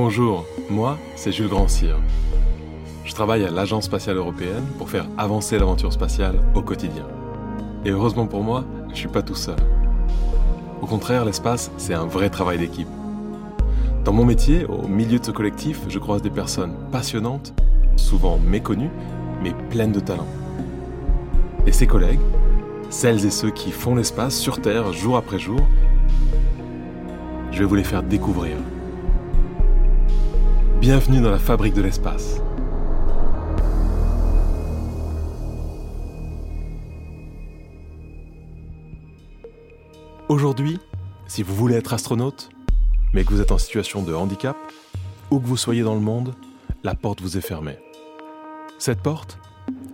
Bonjour, moi, c'est Jules Grandcir. Je travaille à l'Agence spatiale européenne pour faire avancer l'aventure spatiale au quotidien. Et heureusement pour moi, je suis pas tout seul. Au contraire, l'espace, c'est un vrai travail d'équipe. Dans mon métier, au milieu de ce collectif, je croise des personnes passionnantes, souvent méconnues, mais pleines de talent. Et ces collègues, celles et ceux qui font l'espace sur Terre jour après jour, je vais vous les faire découvrir. Bienvenue dans la fabrique de l'espace. Aujourd'hui, si vous voulez être astronaute, mais que vous êtes en situation de handicap, où que vous soyez dans le monde, la porte vous est fermée. Cette porte,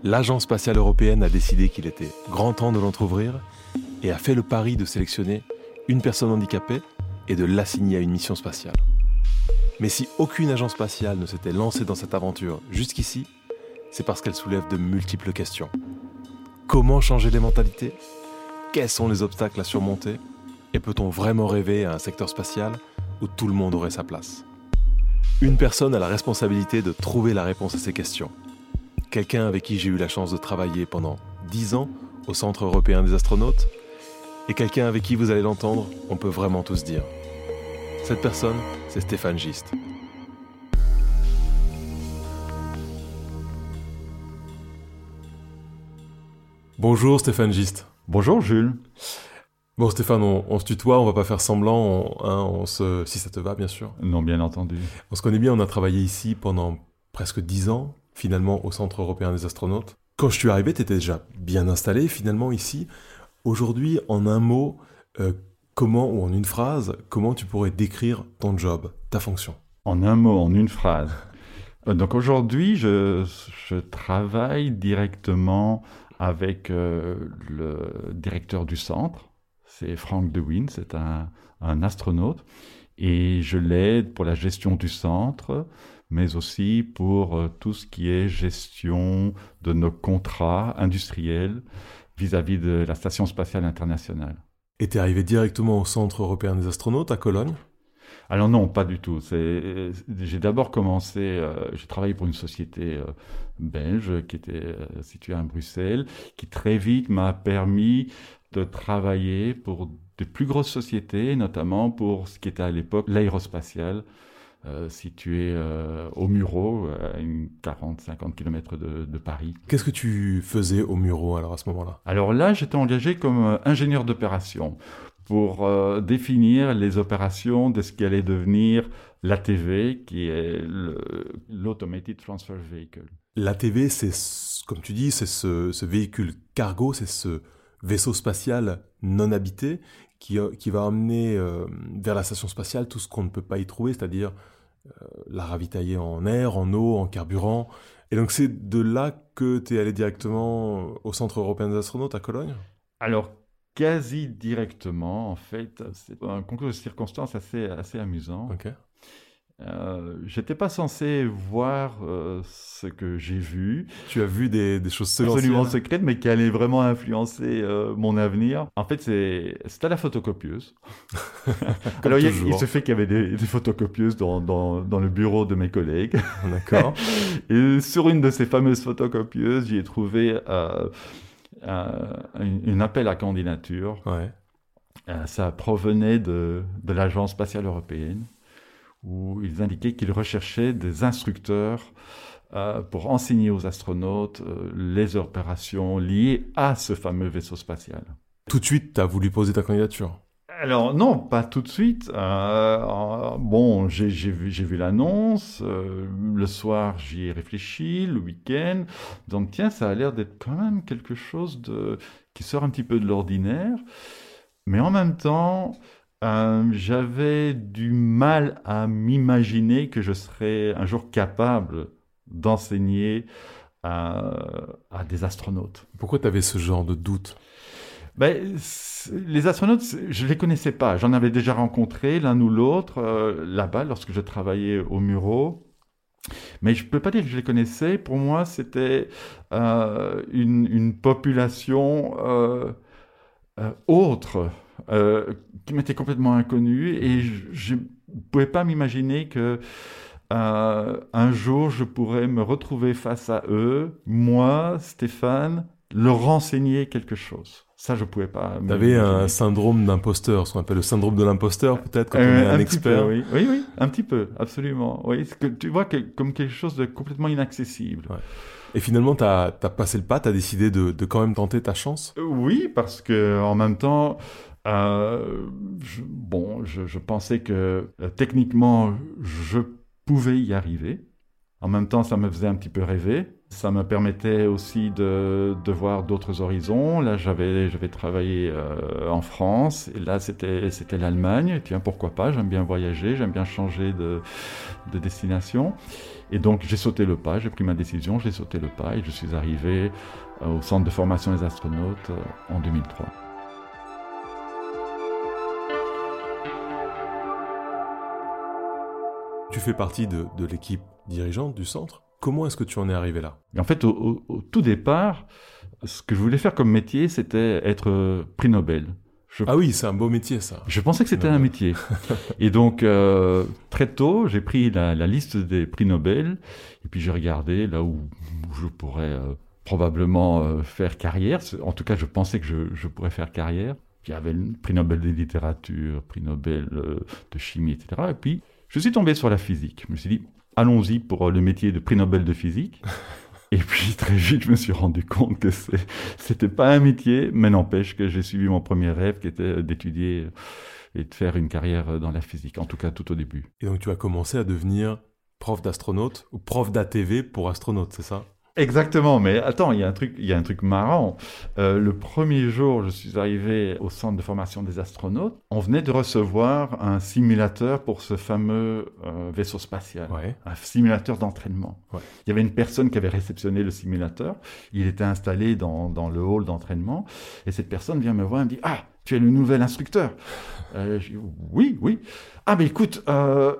l'Agence spatiale européenne a décidé qu'il était grand temps de l'entr'ouvrir et a fait le pari de sélectionner une personne handicapée et de l'assigner à une mission spatiale. Mais si aucune agence spatiale ne s'était lancée dans cette aventure jusqu'ici, c'est parce qu'elle soulève de multiples questions. Comment changer les mentalités? Quels sont les obstacles à surmonter? Et peut-on vraiment rêver à un secteur spatial où tout le monde aurait sa place? Une personne a la responsabilité de trouver la réponse à ces questions. Quelqu'un avec qui j'ai eu la chance de travailler pendant 10 ans au Centre européen des astronautes, et quelqu'un avec qui vous allez l'entendre, on peut vraiment tous dire. Cette personne, c'est Stéphane Gist. Bonjour Stéphane Gist. Bonjour Jules. Bon Stéphane, on, se tutoie, on va pas faire semblant, on, hein, on se, si ça te va bien sûr. Non, bien entendu. On se connaît bien, on a travaillé ici pendant presque dix ans, finalement au Centre européen des astronautes. Quand je suis arrivé, tu étais déjà bien installé finalement ici. Aujourd'hui, en un mot, euh, comment, ou en une phrase, comment tu pourrais décrire ton job, ta fonction? En un mot, en une phrase. Euh, donc aujourd'hui, je, travaille directement avec euh, le directeur du centre, c'est Frank De Wien, c'est un, astronaute, et je l'aide pour la gestion du centre, mais aussi pour euh, tout ce qui est gestion de nos contrats industriels vis-à-vis -vis de la Station spatiale internationale. T'es arrivé directement au Centre européen des astronautes à Cologne alors non, pas du tout. J'ai d'abord commencé, euh, j'ai travaillé pour une société euh, belge qui était euh, située à Bruxelles, qui très vite m'a permis de travailler pour de plus grosses sociétés, notamment pour ce qui était à l'époque l'aérospatiale, euh, situé euh, au Muro, à une 40-50 km de, Paris. Qu'est-ce que tu faisais au Muro alors à ce moment-là? Alors là, j'étais engagé comme euh, ingénieur d'opération pour définir les opérations de ce qui allait devenir l'ATV, qui est l'Automated Transfer Vehicle. L'ATV, c'est, comme tu dis, c'est ce, véhicule cargo, c'est ce vaisseau spatial non habité qui, qui va emmener vers la station spatiale tout ce qu'on ne peut pas y trouver, c'est-à-dire la ravitailler en air, en eau, en carburant. Et donc c'est de là que tu es allé directement au Centre européen des astronautes à Cologne? Alors, quasi directement, en fait. C'est un concours de circonstances assez, assez amusant. Euh, j'étais pas censé voir euh, ce que j'ai vu. Tu as vu des, des choses absolument secrètes, mais qui allaient vraiment influencer euh, mon avenir. En fait, c'était la photocopieuse. Alors, il, se fait qu'il y avait des, photocopieuses dans, dans, dans, le bureau de mes collègues. D'accord. Et sur une de ces fameuses photocopieuses, j'y ai trouvé un, appel à candidature. Ouais. ça provenait de, de l'Agence spatiale européenne où ils indiquaient qu'ils recherchaient des instructeurs euh, pour enseigner aux astronautes euh, les opérations liées à ce fameux vaisseau spatial. Tout de suite, tu as voulu poser ta candidature? Alors non, pas tout de suite. Euh, bon, j'ai vu, vu l'annonce. le soir, j'y ai réfléchi. Le week-end, donc tiens, ça a l'air d'être quand même quelque chose de qui sort un petit peu de l'ordinaire. Mais en même temps, euh, j'avais du mal à m'imaginer que je serais un jour capable d'enseigner à, des astronautes. Pourquoi tu avais ce genre de doute? Ben, les astronautes, je ne les connaissais pas. J'en avais déjà rencontré l'un ou l'autre euh, là-bas lorsque je travaillais au Muro. Mais je ne peux pas dire que je les connaissais. Pour moi, c'était euh, une, une, population autre euh, qui m'était complètement inconnu et j'ai pouvais pas m'imaginer que euh, un jour je pourrais me retrouver face à eux, moi, Stéphane, leur renseigner quelque chose. Ça, je pouvais pas. Tu avais un syndrome d'imposteur, ce qu'on appelle le syndrome de l'imposteur, peut-être, quand on est un, expert. oui. oui, oui, un petit peu, absolument. Oui, que tu vois que, comme quelque chose de complètement inaccessible. Et finalement, tu as, passé le pas, tu as décidé de, de, quand même tenter ta chance? Oui, parce que en même temps, euh, je, bon, je, pensais que euh, techniquement, je pouvais y arriver. En même temps, ça me faisait un petit peu rêver. Ça me permettait aussi de, voir d'autres horizons. Là, j'avais, travaillé euh, en France, et là, c'était, c'était l'Allemagne. Tiens, pourquoi pas? J'aime bien voyager, j'aime bien changer de, de destination. Et donc, j'ai sauté le pas, j'ai pris ma décision, j'ai sauté le pas, et je suis arrivé euh, au centre de formation des astronautes en 2003. Tu fais partie de, l'équipe dirigeante du centre. Comment est-ce que tu en es arrivé là? En fait, au, tout départ, ce que je voulais faire comme métier, c'était être euh, prix Nobel. Ah oui, c'est un beau métier ça. Je pensais que c'était un métier. et donc, euh, très tôt, j'ai pris la, liste des prix Nobel, et puis j'ai regardé là où, je pourrais euh, probablement faire carrière. En tout cas, je pensais que je, je pourrais faire carrière. Il y avait le prix Nobel de littérature, prix Nobel de chimie, etc. Et puis, je suis tombé sur la physique. Je me suis dit, allons-y pour le métier de prix Nobel de physique. Et puis très vite, je me suis rendu compte que c'était pas un métier, mais n'empêche que j'ai suivi mon premier rêve qui était d'étudier et de faire une carrière dans la physique, en tout cas tout au début. Et donc tu as commencé à devenir prof d'astronaute ou prof d'ATV pour astronaute, c'est ça? Exactement, mais attends, il y a un truc, il y a un truc marrant. Euh, le premier jour, je suis arrivé au centre de formation des astronautes. On venait de recevoir un simulateur pour ce fameux euh, vaisseau spatial, un simulateur d'entraînement. Il y avait une personne qui avait réceptionné le simulateur. Il était installé dans, dans le hall d'entraînement, et cette personne vient me voir et me dit ah tu es le nouvel instructeur. Euh, oui, oui. Ah, mais écoute, euh,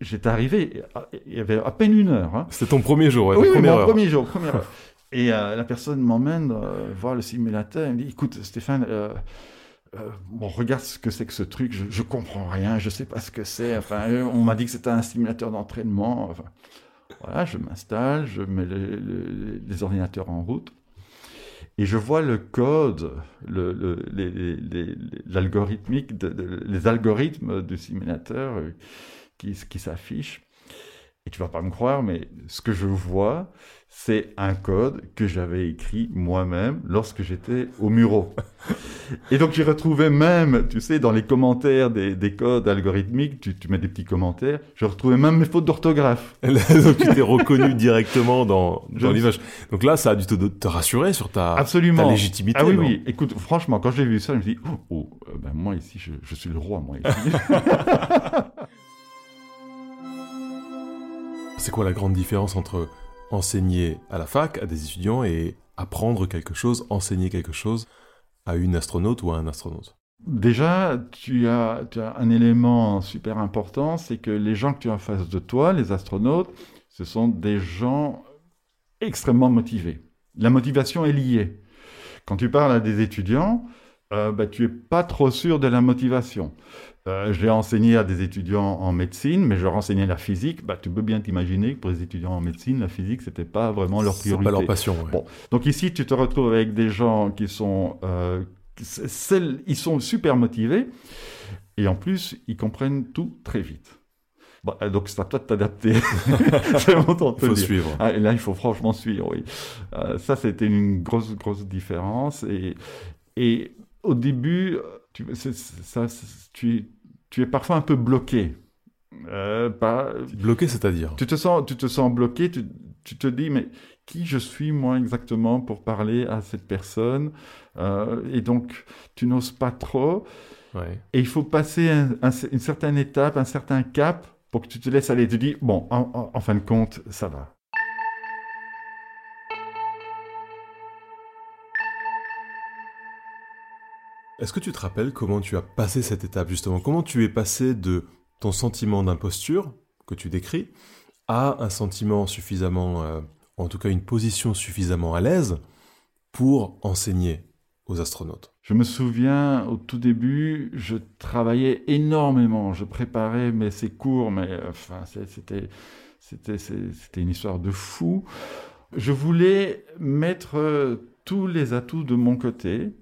j'étais arrivé, il y avait à peine une heure. Hein. C'était ton premier jour, ouais, Oui, oui mon premier jour, première heure. Et euh, la personne m'emmène voir le simulateur et me dit, écoute, Stéphane, bon, regarde ce que c'est que ce truc, je, je comprends rien, je sais pas ce que c'est. Enfin, on m'a dit que c'était un simulateur d'entraînement. Enfin, voilà, je m'installe, je mets les ordinateurs en route. Et je vois le code, le, les algorithmes du simulateur euh, qui s'affichent. Et tu vas pas me croire, mais ce que je vois, c'est un code que j'avais écrit moi-même lorsque j'étais au Muro. Et donc j'ai retrouvé même, tu sais, dans les commentaires des, des codes algorithmiques, tu, tu, mets des petits commentaires, je retrouvais même mes fautes d'orthographe. donc tu t'es reconnu directement dans, dans l'image. Donc là, ça a dû te, te rassurer sur ta, Absolument. ta légitimité. Ah oui, oui. Écoute, franchement, quand j'ai vu ça, je me dis, oh, oh euh, ben moi ici, je, je suis le roi, moi ici. C'est quoi la grande différence entre enseigner à la fac à des étudiants et apprendre quelque chose, enseigner quelque chose à une astronaute ou à un astronaute? Déjà, tu as, un élément super important, c'est que les gens que tu as en face de toi, les astronautes, ce sont des gens extrêmement motivés. La motivation est liée. Quand tu parles à des étudiants, euh, bah, tu es pas trop sûr de la motivation. Euh, je l'ai enseigné à des étudiants en médecine, mais je leur enseignais la physique. Bah, tu peux bien t'imaginer que pour les étudiants en médecine, la physique, c'était pas vraiment leur priorité. pas leur passion. Bon. Donc ici, tu te retrouves avec des gens qui sont, euh, ils sont super motivés, et en plus, ils comprennent tout très vite. Bon, euh, donc c'est à toi de t'adapter. c'est mon temps de Il faut suivre. Ah, là, il faut franchement suivre, oui. Euh, ça, c'était une grosse, grosse différence. Et, et au début, tu, ça, tu, tu es parfois un peu bloqué. Euh, bloqué, c'est-à-dire tu te sens, tu te sens bloqué. Tu, tu, te dis, mais qui je suis moi exactement pour parler à cette personne? Euh, Et donc, tu n'oses pas trop. Ouais. Et il faut passer une certaine étape, un certain cap pour que tu te laisses aller. Tu dis, bon, en fin de compte, ça va. Est-ce que tu te rappelles comment tu as passé cette étape justement? Comment tu es passé de ton sentiment d'imposture que tu décris à un sentiment suffisamment, euh, en tout cas une position suffisamment à l'aise pour enseigner aux astronautes? Je me souviens, au tout début, je travaillais énormément. Je préparais mais ces cours, mais enfin, c'était, c'était, c'était une histoire de fou. Je voulais mettre euh, tous les atouts de mon côté.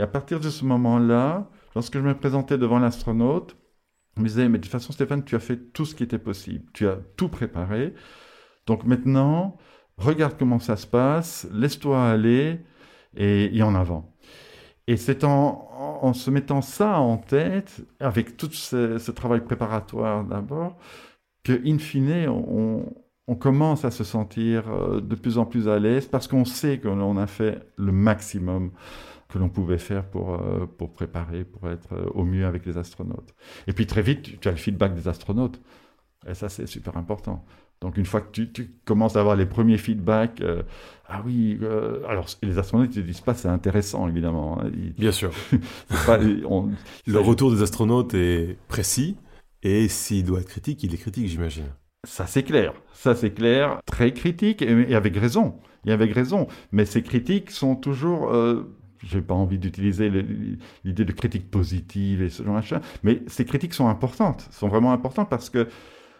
Et à partir de ce moment-là, lorsque je me présentais devant l'astronaute, je me disais, mais de toute façon, Stéphane, tu as fait tout ce qui était possible. Tu as tout préparé. Donc maintenant, regarde comment ça se passe, laisse-toi aller et, en avant. Et c'est en, se mettant ça en tête, avec tout ce, travail préparatoire d'abord, que, in fine, on, on, commence à se sentir euh, de plus en plus à l'aise parce qu'on sait que l'on a fait le maximum que l'on pouvait faire pour, euh, pour préparer, pour être euh, au mieux avec les astronautes. Et puis très vite, tu as le feedback des astronautes. Et ça, c'est super important. Donc une fois que tu, commences à avoir les premiers feedbacks, euh, ah oui, alors les astronautes ne disent pas c'est intéressant évidemment. Hein. Bien sûr. le retour des astronautes est précis et s'il doit être critique, il est critique j'imagine. Ça c'est clair, ça c'est clair, très critique et, avec raison, et avec raison. Mais ces critiques sont toujours j'ai pas envie d'utiliser l'idée de critique positive et ce genre de choses, mais ces critiques sont importantes, sont vraiment importantes parce que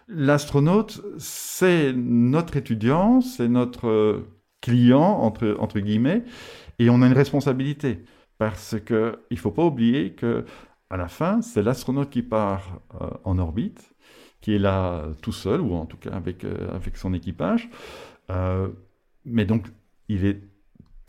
l'astronaute, c'est notre étudiant, c'est notre client, entre, entre guillemets, et on a une responsabilité. Parce qu'il ne faut pas oublier que à la fin, c'est l'astronaute qui part euh, en orbite, qui est là tout seul, ou en tout cas avec, euh, avec son équipage. Euh, mais donc, il est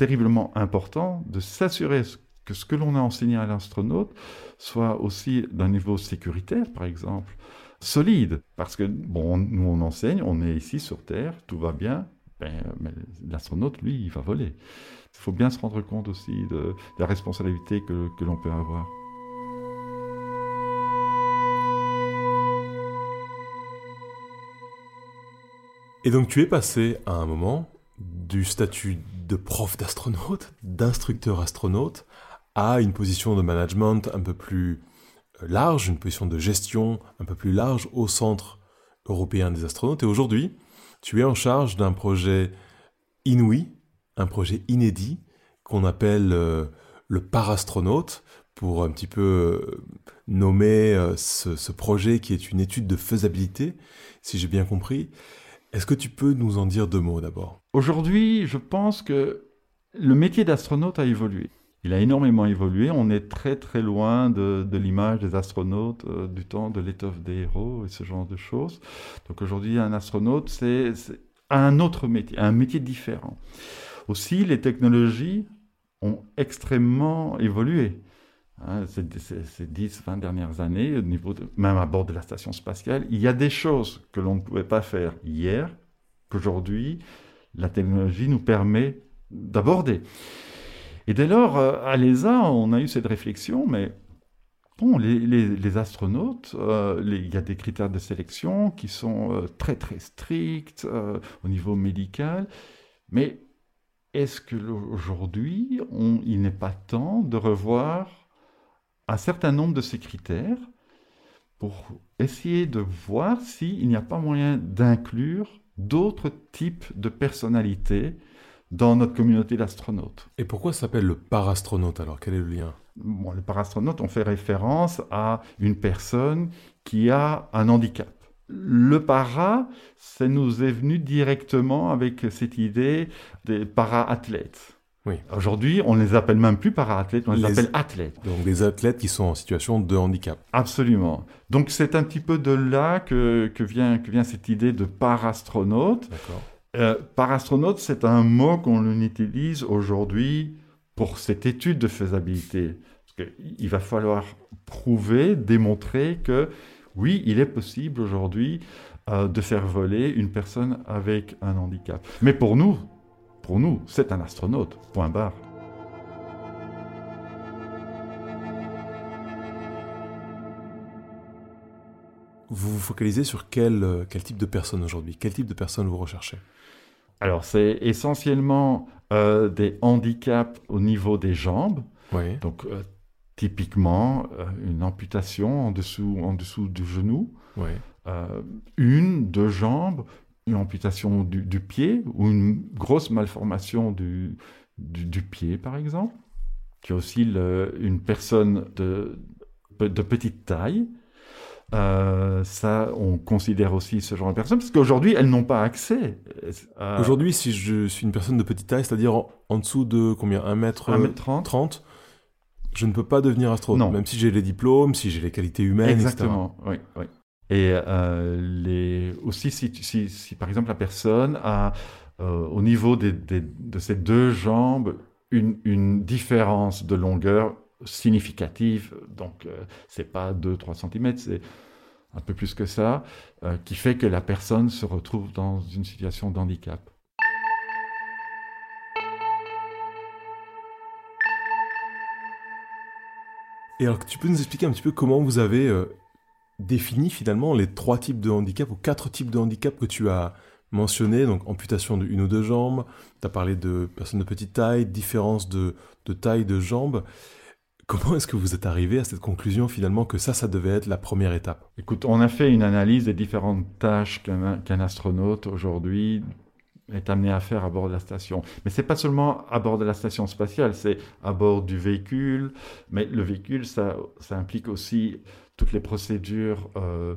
terriblement important de s'assurer que ce que l'on a enseigné à l'astronaute soit aussi d'un niveau sécuritaire, par exemple, solide. Parce que, bon, nous on enseigne, on est ici sur Terre, tout va bien, ben, mais l'astronaute, lui, il va voler. Il faut bien se rendre compte aussi de, la responsabilité que, que l'on peut avoir. Et donc tu es passé à un moment du statut de prof d'astronaute, d'instructeur astronaute, à une position de management un peu plus euh, large, une position de gestion un peu plus large au Centre européen des astronautes. Et aujourd'hui, tu es en charge d'un projet inouï, un projet inédit qu'on appelle euh, le parastronaute, pour un petit peu euh, nommer ce, ce, projet qui est une étude de faisabilité, si j'ai bien compris. Est-ce que tu peux nous en dire deux mots d'abord? Aujourd'hui, je pense que le métier d'astronaute a évolué. Il a énormément évolué. On est très très loin de, l'image des astronautes euh, du temps de l'étoffe des héros et ce genre de choses. Donc aujourd'hui, un astronaute, c'est un autre métier, un métier différent. Aussi, les technologies ont extrêmement évolué. Hein, ces, 10, 20 dernières années, au niveau même à bord de la station spatiale, il y a des choses que l'on ne pouvait pas faire hier, qu'aujourd'hui, la technologie nous permet d'aborder. Et dès lors, euh, à l'ESA, on a eu cette réflexion, mais bon, les, astronautes, euh, il y a des critères de sélection qui sont euh, très très stricts au niveau médical, mais est-ce qu'aujourd'hui, il n'est pas temps de revoir un certain nombre de ces critères pour essayer de voir s'il n'y a pas moyen d'inclure d'autres types de personnalités dans notre communauté d'astronautes. Et pourquoi s'appelle le parastronaute alors? Quel est le lien? Bon, Le parastronaute, on fait référence à une personne qui a un handicap. Le para, ça nous est venu directement avec cette idée des para-athlètes. Oui. Aujourd'hui, on ne les appelle même plus para-athlètes, on les, appelle athlètes. Donc des athlètes qui sont en situation de handicap. Absolument. Donc c'est un petit peu de là que, que, vient, que vient cette idée de parastronaute. D'accord. Euh, parastronaute, c'est un mot qu'on utilise aujourd'hui pour cette étude de faisabilité. Parce qu'il va falloir prouver, démontrer que oui, il est possible aujourd'hui euh, de faire voler une personne avec un handicap. Mais pour nous, pour nous, c'est un astronaute, point barre. Vous vous focalisez sur quel, euh, quel type de personne aujourd'hui? Quel type de personne vous recherchez? Alors, c'est essentiellement euh, des handicaps au niveau des jambes. Oui. Donc, euh, typiquement, une amputation en dessous, en dessous du genou. Oui. une, deux jambes, une amputation du, pied ou une grosse malformation du, du, pied, par exemple. Tu as aussi le- une personne de, de petite taille. Euh, ça, on considère aussi ce genre de personnes, parce qu'aujourd'hui, elles n'ont pas accès. à Aujourd'hui, si je suis une personne de petite taille, c'est-à-dire en, en dessous de combien 1 mètre 1m30. 30, je ne peux pas devenir astronaute, Non. même si j'ai les diplômes, si j'ai les qualités humaines, etc. Exactement, oui, oui. Et euh, aussi, si, par exemple la personne a, euh, au niveau de ses deux jambes, une, différence de longueur significative, donc euh, c'est pas 2-3 cm, c'est un peu plus que ça, euh, qui fait que la personne se retrouve dans une situation de handicap. Et alors, tu peux nous expliquer un petit peu comment vous avez défini finalement les trois types de handicap ou quatre types de handicap que tu as mentionnés, donc amputation de une ou deux jambes, tu as parlé de personnes de petite taille, différence de, de taille de jambes. Comment est-ce que vous êtes arrivé à cette conclusion finalement que ça, ça devait être la première étape? Écoute, on a fait une analyse des différentes tâches qu'un qu'un astronaute aujourd'hui est amené à faire à bord de la station. Mais c'est pas seulement à bord de la station spatiale, c'est à bord du véhicule. Mais le véhicule, ça, ça implique aussi toutes les procédures euh,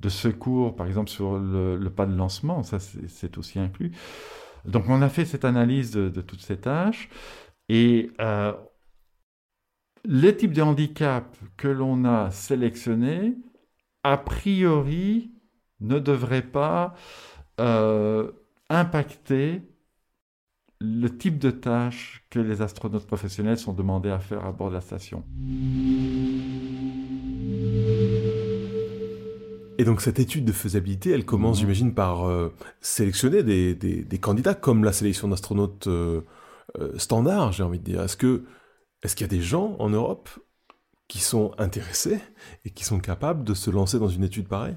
de secours, par exemple sur le, pas de lancement, ça c'est aussi inclus. Donc on a fait cette analyse de, de toutes ces tâches et euh, les types de handicap que l'on a sélectionnés, a priori, ne devraient pas euh, impacter le type de tâches que les astronautes professionnels sont demandés à faire à bord de la station. Et donc cette étude de faisabilité, elle commence, Mhm. j'imagine, par euh, sélectionner des, des- des candidats comme la sélection d'astronautes euh, euh, standard, j'ai envie de dire. Est-ce que est-ce qu'il y a des gens en Europe qui sont intéressés et qui sont capables de se lancer dans une étude pareille?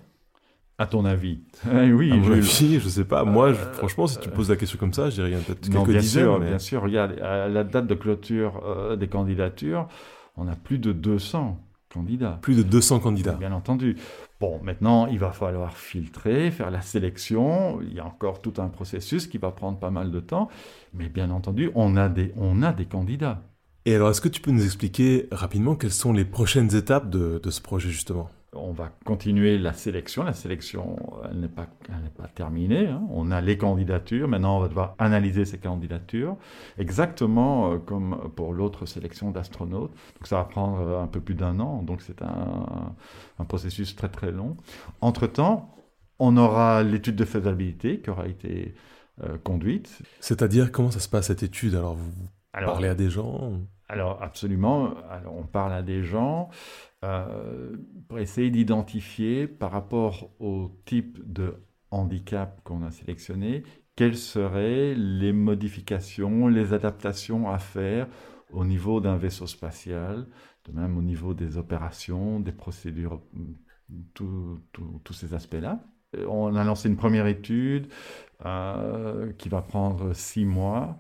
À ton avis Eh Oui, À mon Jules. avis, je sais pas. Moi, je- Euh, franchement, si tu poses la question comme ça, je dirais il y a peut-être quelques bien dizaines. sûr, mais- bien sûr. Regarde, à la date de clôture des candidatures, on a plus de 200 candidats. Plus de 200 candidats. Bien entendu. Bon, maintenant, il va falloir filtrer, faire la sélection. Il y a encore tout un processus qui va prendre pas mal de temps. Mais bien entendu, on a des, on a des candidats. Et alors, est-ce que tu peux nous expliquer rapidement quelles sont les prochaines étapes de, de ce projet, justement? On va continuer la sélection. La sélection, elle n'est pas, elle n'est pas terminée. hein. On a les candidatures. Maintenant, on va devoir analyser ces candidatures, exactement euh, comme pour l'autre sélection d'astronautes. Donc, ça va prendre euh, un peu plus d'un an. Donc, c'est un, un processus très très long. Entre-temps, on aura l'étude de faisabilité qui aura été euh, conduite. C'est-à-dire, comment ça se passe cette étude? Alors, vous Alors, parlez à des gens Alors absolument, alors on parle à des gens pour essayer d'identifier par rapport au type de handicap qu'on a sélectionné, quelles seraient les modifications, les adaptations à faire au niveau d'un vaisseau spatial, de même au niveau des opérations, des procédures, tous ces aspects-là. Euh, On a lancé une première étude euh, qui va prendre six mois.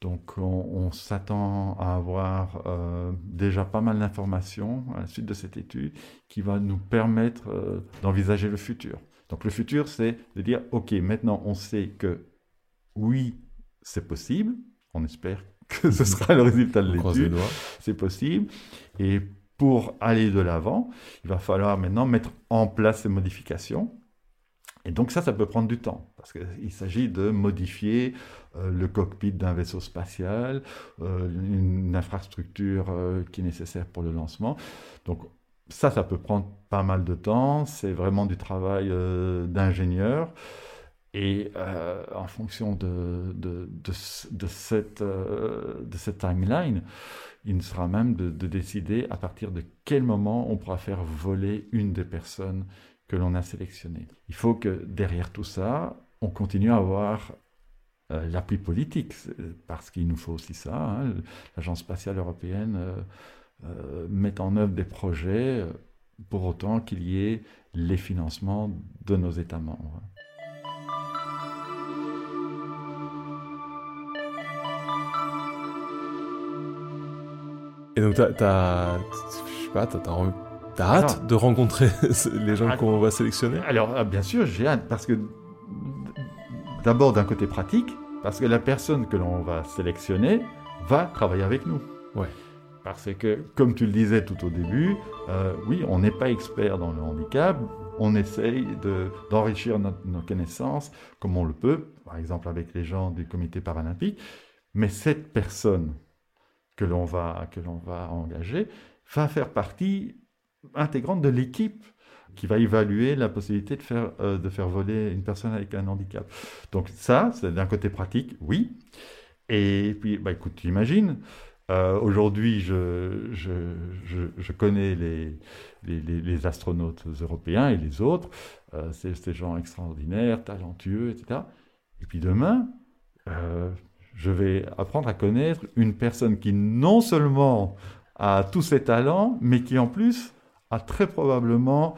Donc on, on s'attend à avoir euh, déjà pas mal d'informations à la suite de cette étude qui va nous permettre euh, d'envisager le futur. Donc le futur, c'est de dire, OK, maintenant on sait que oui, c'est possible. On espère que ce sera le résultat de l'étude. C'est possible. Et pour aller de l'avant, il va falloir maintenant mettre en place ces modifications. Et donc ça, ça peut prendre du temps, parce qu'il s'agit de modifier euh, le cockpit d'un vaisseau spatial, euh, une infrastructure euh, qui est nécessaire pour le lancement. Donc ça, ça peut prendre pas mal de temps, c'est vraiment du travail d'ingénieur. Et en fonction de, de, de, ce- de cette, cette timeline, il sera même de décider à partir de quel moment on pourra faire voler une des personnes que l'on a sélectionnées. Il faut que derrière tout ça, on continue à avoir euh, l'appui politique, parce qu'il nous faut aussi ça. hein. L'Agence spatiale européenne euh, euh, met en œuvre des projets pour autant qu'il y ait les financements de nos États membres. Et donc, t'as- je sais pas, t'as, hâte Alors- de rencontrer les gens qu'on va sélectionner? Alors, ah, bien sûr, j'ai hâte, parce que d'abord d'un côté pratique, parce que la personne que l'on va sélectionner va travailler avec nous. Ouais. Parce que, comme tu le disais tout au début, euh, oui, on n'est pas expert dans le handicap, on essaye d'enrichir nos connaissances comme on le peut, par exemple avec les gens du comité paralympique, mais cette personne que l'on va, que l'on va engager va faire partie intégrante de l'équipe qui va évaluer la possibilité de faire, euh, de faire voler une personne avec un handicap. Donc ça, c'est d'un côté pratique, oui. Et puis, bah, écoute, tu imagines, euh, aujourd'hui, je, je, je, connais les, les, les, astronautes européens et les autres. Euh, c'est des gens extraordinaires, talentueux, etc. Et puis demain, euh, je vais apprendre à connaître une personne qui non seulement a tous ses talents, mais qui en plus a très probablement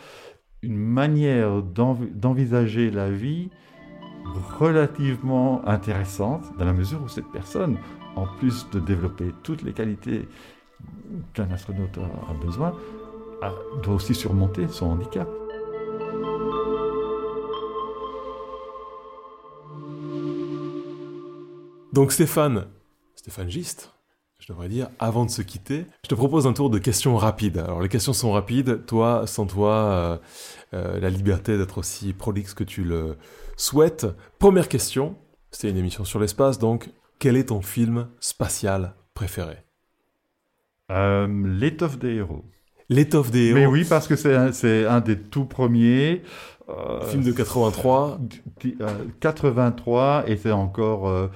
une manière d'envisager la vie relativement intéressante, dans la mesure où cette personne en plus de développer toutes les qualités qu'un astronaute a, besoin, doit aussi surmonter son handicap. Donc Stéphane, Stéphane Gist, je devrais dire, avant de se quitter, je te propose un tour de questions rapides. Alors les questions sont rapides, toi, sans toi, euh, euh, la liberté d'être aussi prolixe que tu le souhaites. Première question, c'est une émission sur l'espace, donc quel est ton film spatial préféré? Euh, L'étoffe des héros. L'étoffe des héros. Mais oui, parce que c'est un, un, des tout premiers. Euh, film de 83. 83, et c'est encore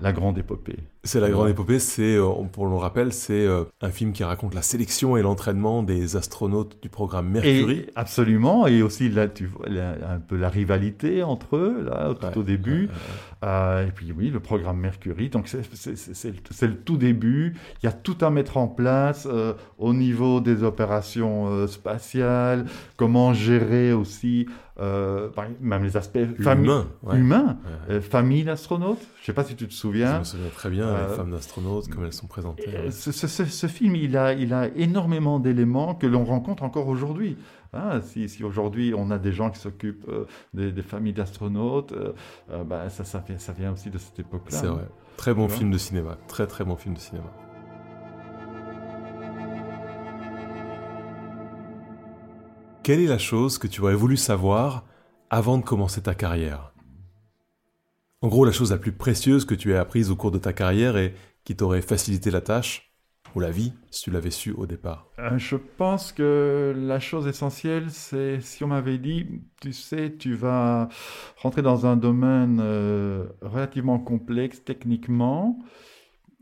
la grande épopée. C'est la grande épopée, c'est, euh, pour le rappel, c'est euh, un film qui raconte la sélection et l'entraînement des astronautes du programme Mercury. absolument, et aussi là, tu vois un peu la rivalité entre eux, là, tout au début. Euh, et puis oui, le programme Mercury, donc c'est le tout début. Il y a tout à mettre en place au niveau des opérations spatiales, comment gérer aussi même les aspects humains, humains famille d'astronautes. Je ne sais pas si tu te souviens. Je me souviens très bien les euh, femmes d'astronautes, comme elles sont présentées. Euh, ce, film, il a, il a énormément d'éléments que l'on rencontre encore aujourd'hui. Hein, si, si aujourd'hui on a des gens qui s'occupent euh, des, familles d'astronautes, bah, ça, ça, vient, ça vient aussi de cette époque-là. C'est vrai. Très bon film de cinéma. Très très bon film de cinéma. Quelle est la chose que tu aurais voulu savoir avant de commencer ta carrière? En gros, la chose la plus précieuse que tu aies apprise au cours de ta carrière et qui t'aurait facilité la tâche ou la vie si tu l'avais su au départ euh, Je pense que la chose essentielle, c'est si on m'avait dit, tu sais, tu vas rentrer dans un domaine euh, relativement complexe techniquement,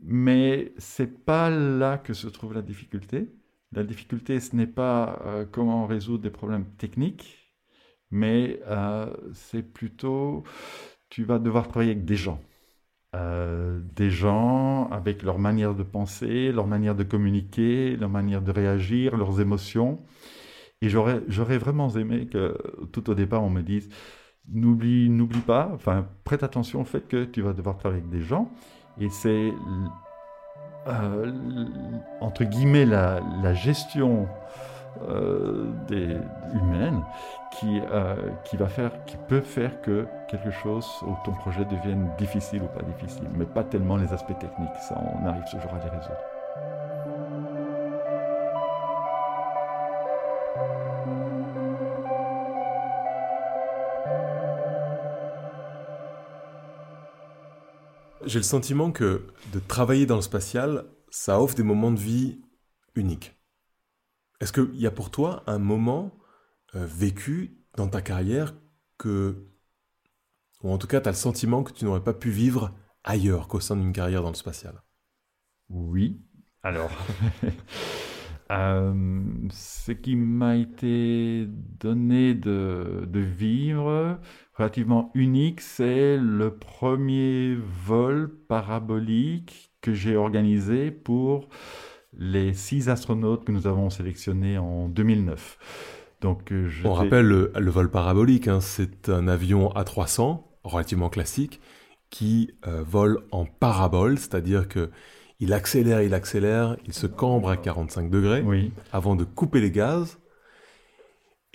mais c'est pas là que se trouve la difficulté. La difficulté, ce n'est pas euh, comment résoudre des problèmes techniques, mais c'est plutôt tu vas devoir travailler avec des gens. Euh, des gens avec leur manière de penser, leur manière de communiquer, leur manière de réagir, leurs émotions. Et j'aurais, vraiment aimé que tout au départ on me dise n'oublie, pas, enfin prête attention au fait que tu vas devoir travailler avec des gens. Et c'est euh, entre guillemets la, gestion des humaines qui, euh, qui va faire, qui peut faire que quelque chose ou ton projet devienne difficile ou pas difficile, mais pas tellement les aspects techniques. Ça, on arrive toujours à les résoudre. J'ai le sentiment que de travailler dans le spatial, ça offre des moments de vie uniques. Est-ce qu'il y a pour toi un moment euh, vécu dans ta carrière que, ou en tout cas, tu as le sentiment que tu n'aurais pas pu vivre ailleurs qu'au sein d'une carrière dans le spatial? Oui. Alors, euh, ce qui m'a été donné de, de, vivre relativement unique, c'est le premier vol parabolique que j'ai organisé pour les six astronautes que nous avons sélectionnés en 2009. Donc, euh, On rappelle le, vol parabolique, hein. c'est un avion A300, relativement classique, qui euh, vole en parabole, c'est-à-dire que il accélère, il accélère, il se cambre à 45 degrés avant de couper les gaz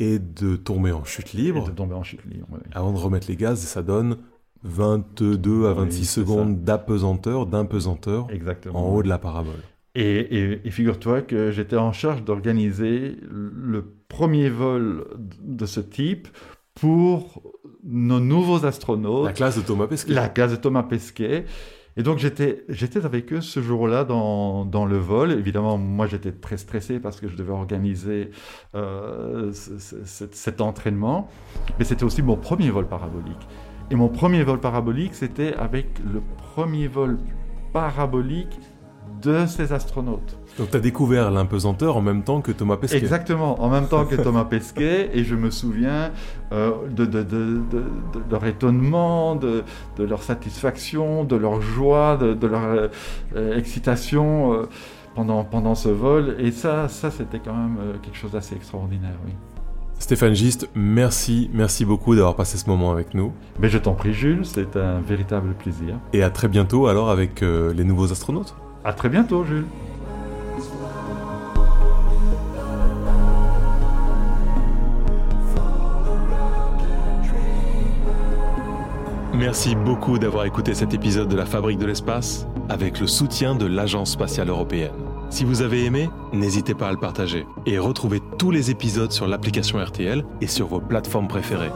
et de tomber en chute libre. de tomber en chute libre, Avant de remettre les gaz, et ça donne 22 à 26 secondes d'apesanteur, d'impesanteur en haut de la parabole. Et, figure-toi que j'étais en charge d'organiser le premier vol de ce type pour nos nouveaux astronautes. La classe de Thomas Pesquet. La classe de Thomas Pesquet. Et donc j'étais, j'étais avec eux ce jour-là dans, dans, le vol. Évidemment, moi j'étais très stressé parce que je devais organiser euh, cet entraînement. Mais c'était aussi mon premier vol parabolique. Et mon premier vol parabolique, c'était avec le premier vol parabolique de ces astronautes. Donc tu as découvert l'impesanteur en même temps que Thomas Pesquet. Exactement, en même temps que Thomas Pesquet. Et je me souviens euh, de, de, de, de, leur étonnement, de, leur satisfaction, de leur joie, de, leur euh, excitation euh, pendant, pendant ce vol. Et ça, ça c'était quand même quelque chose d'assez extraordinaire, oui. Stéphane Gist, merci, merci beaucoup d'avoir passé ce moment avec nous. Mais je t'en prie Jules, c'est un véritable plaisir. Et à très bientôt alors avec les nouveaux astronautes. À très bientôt Jules. Merci beaucoup d'avoir écouté cet épisode de la Fabrique de l'espace avec le soutien de l'Agence spatiale européenne. Si vous avez aimé, n'hésitez pas à le partager et retrouvez tous les épisodes sur l'application RTL et sur vos plateformes préférées.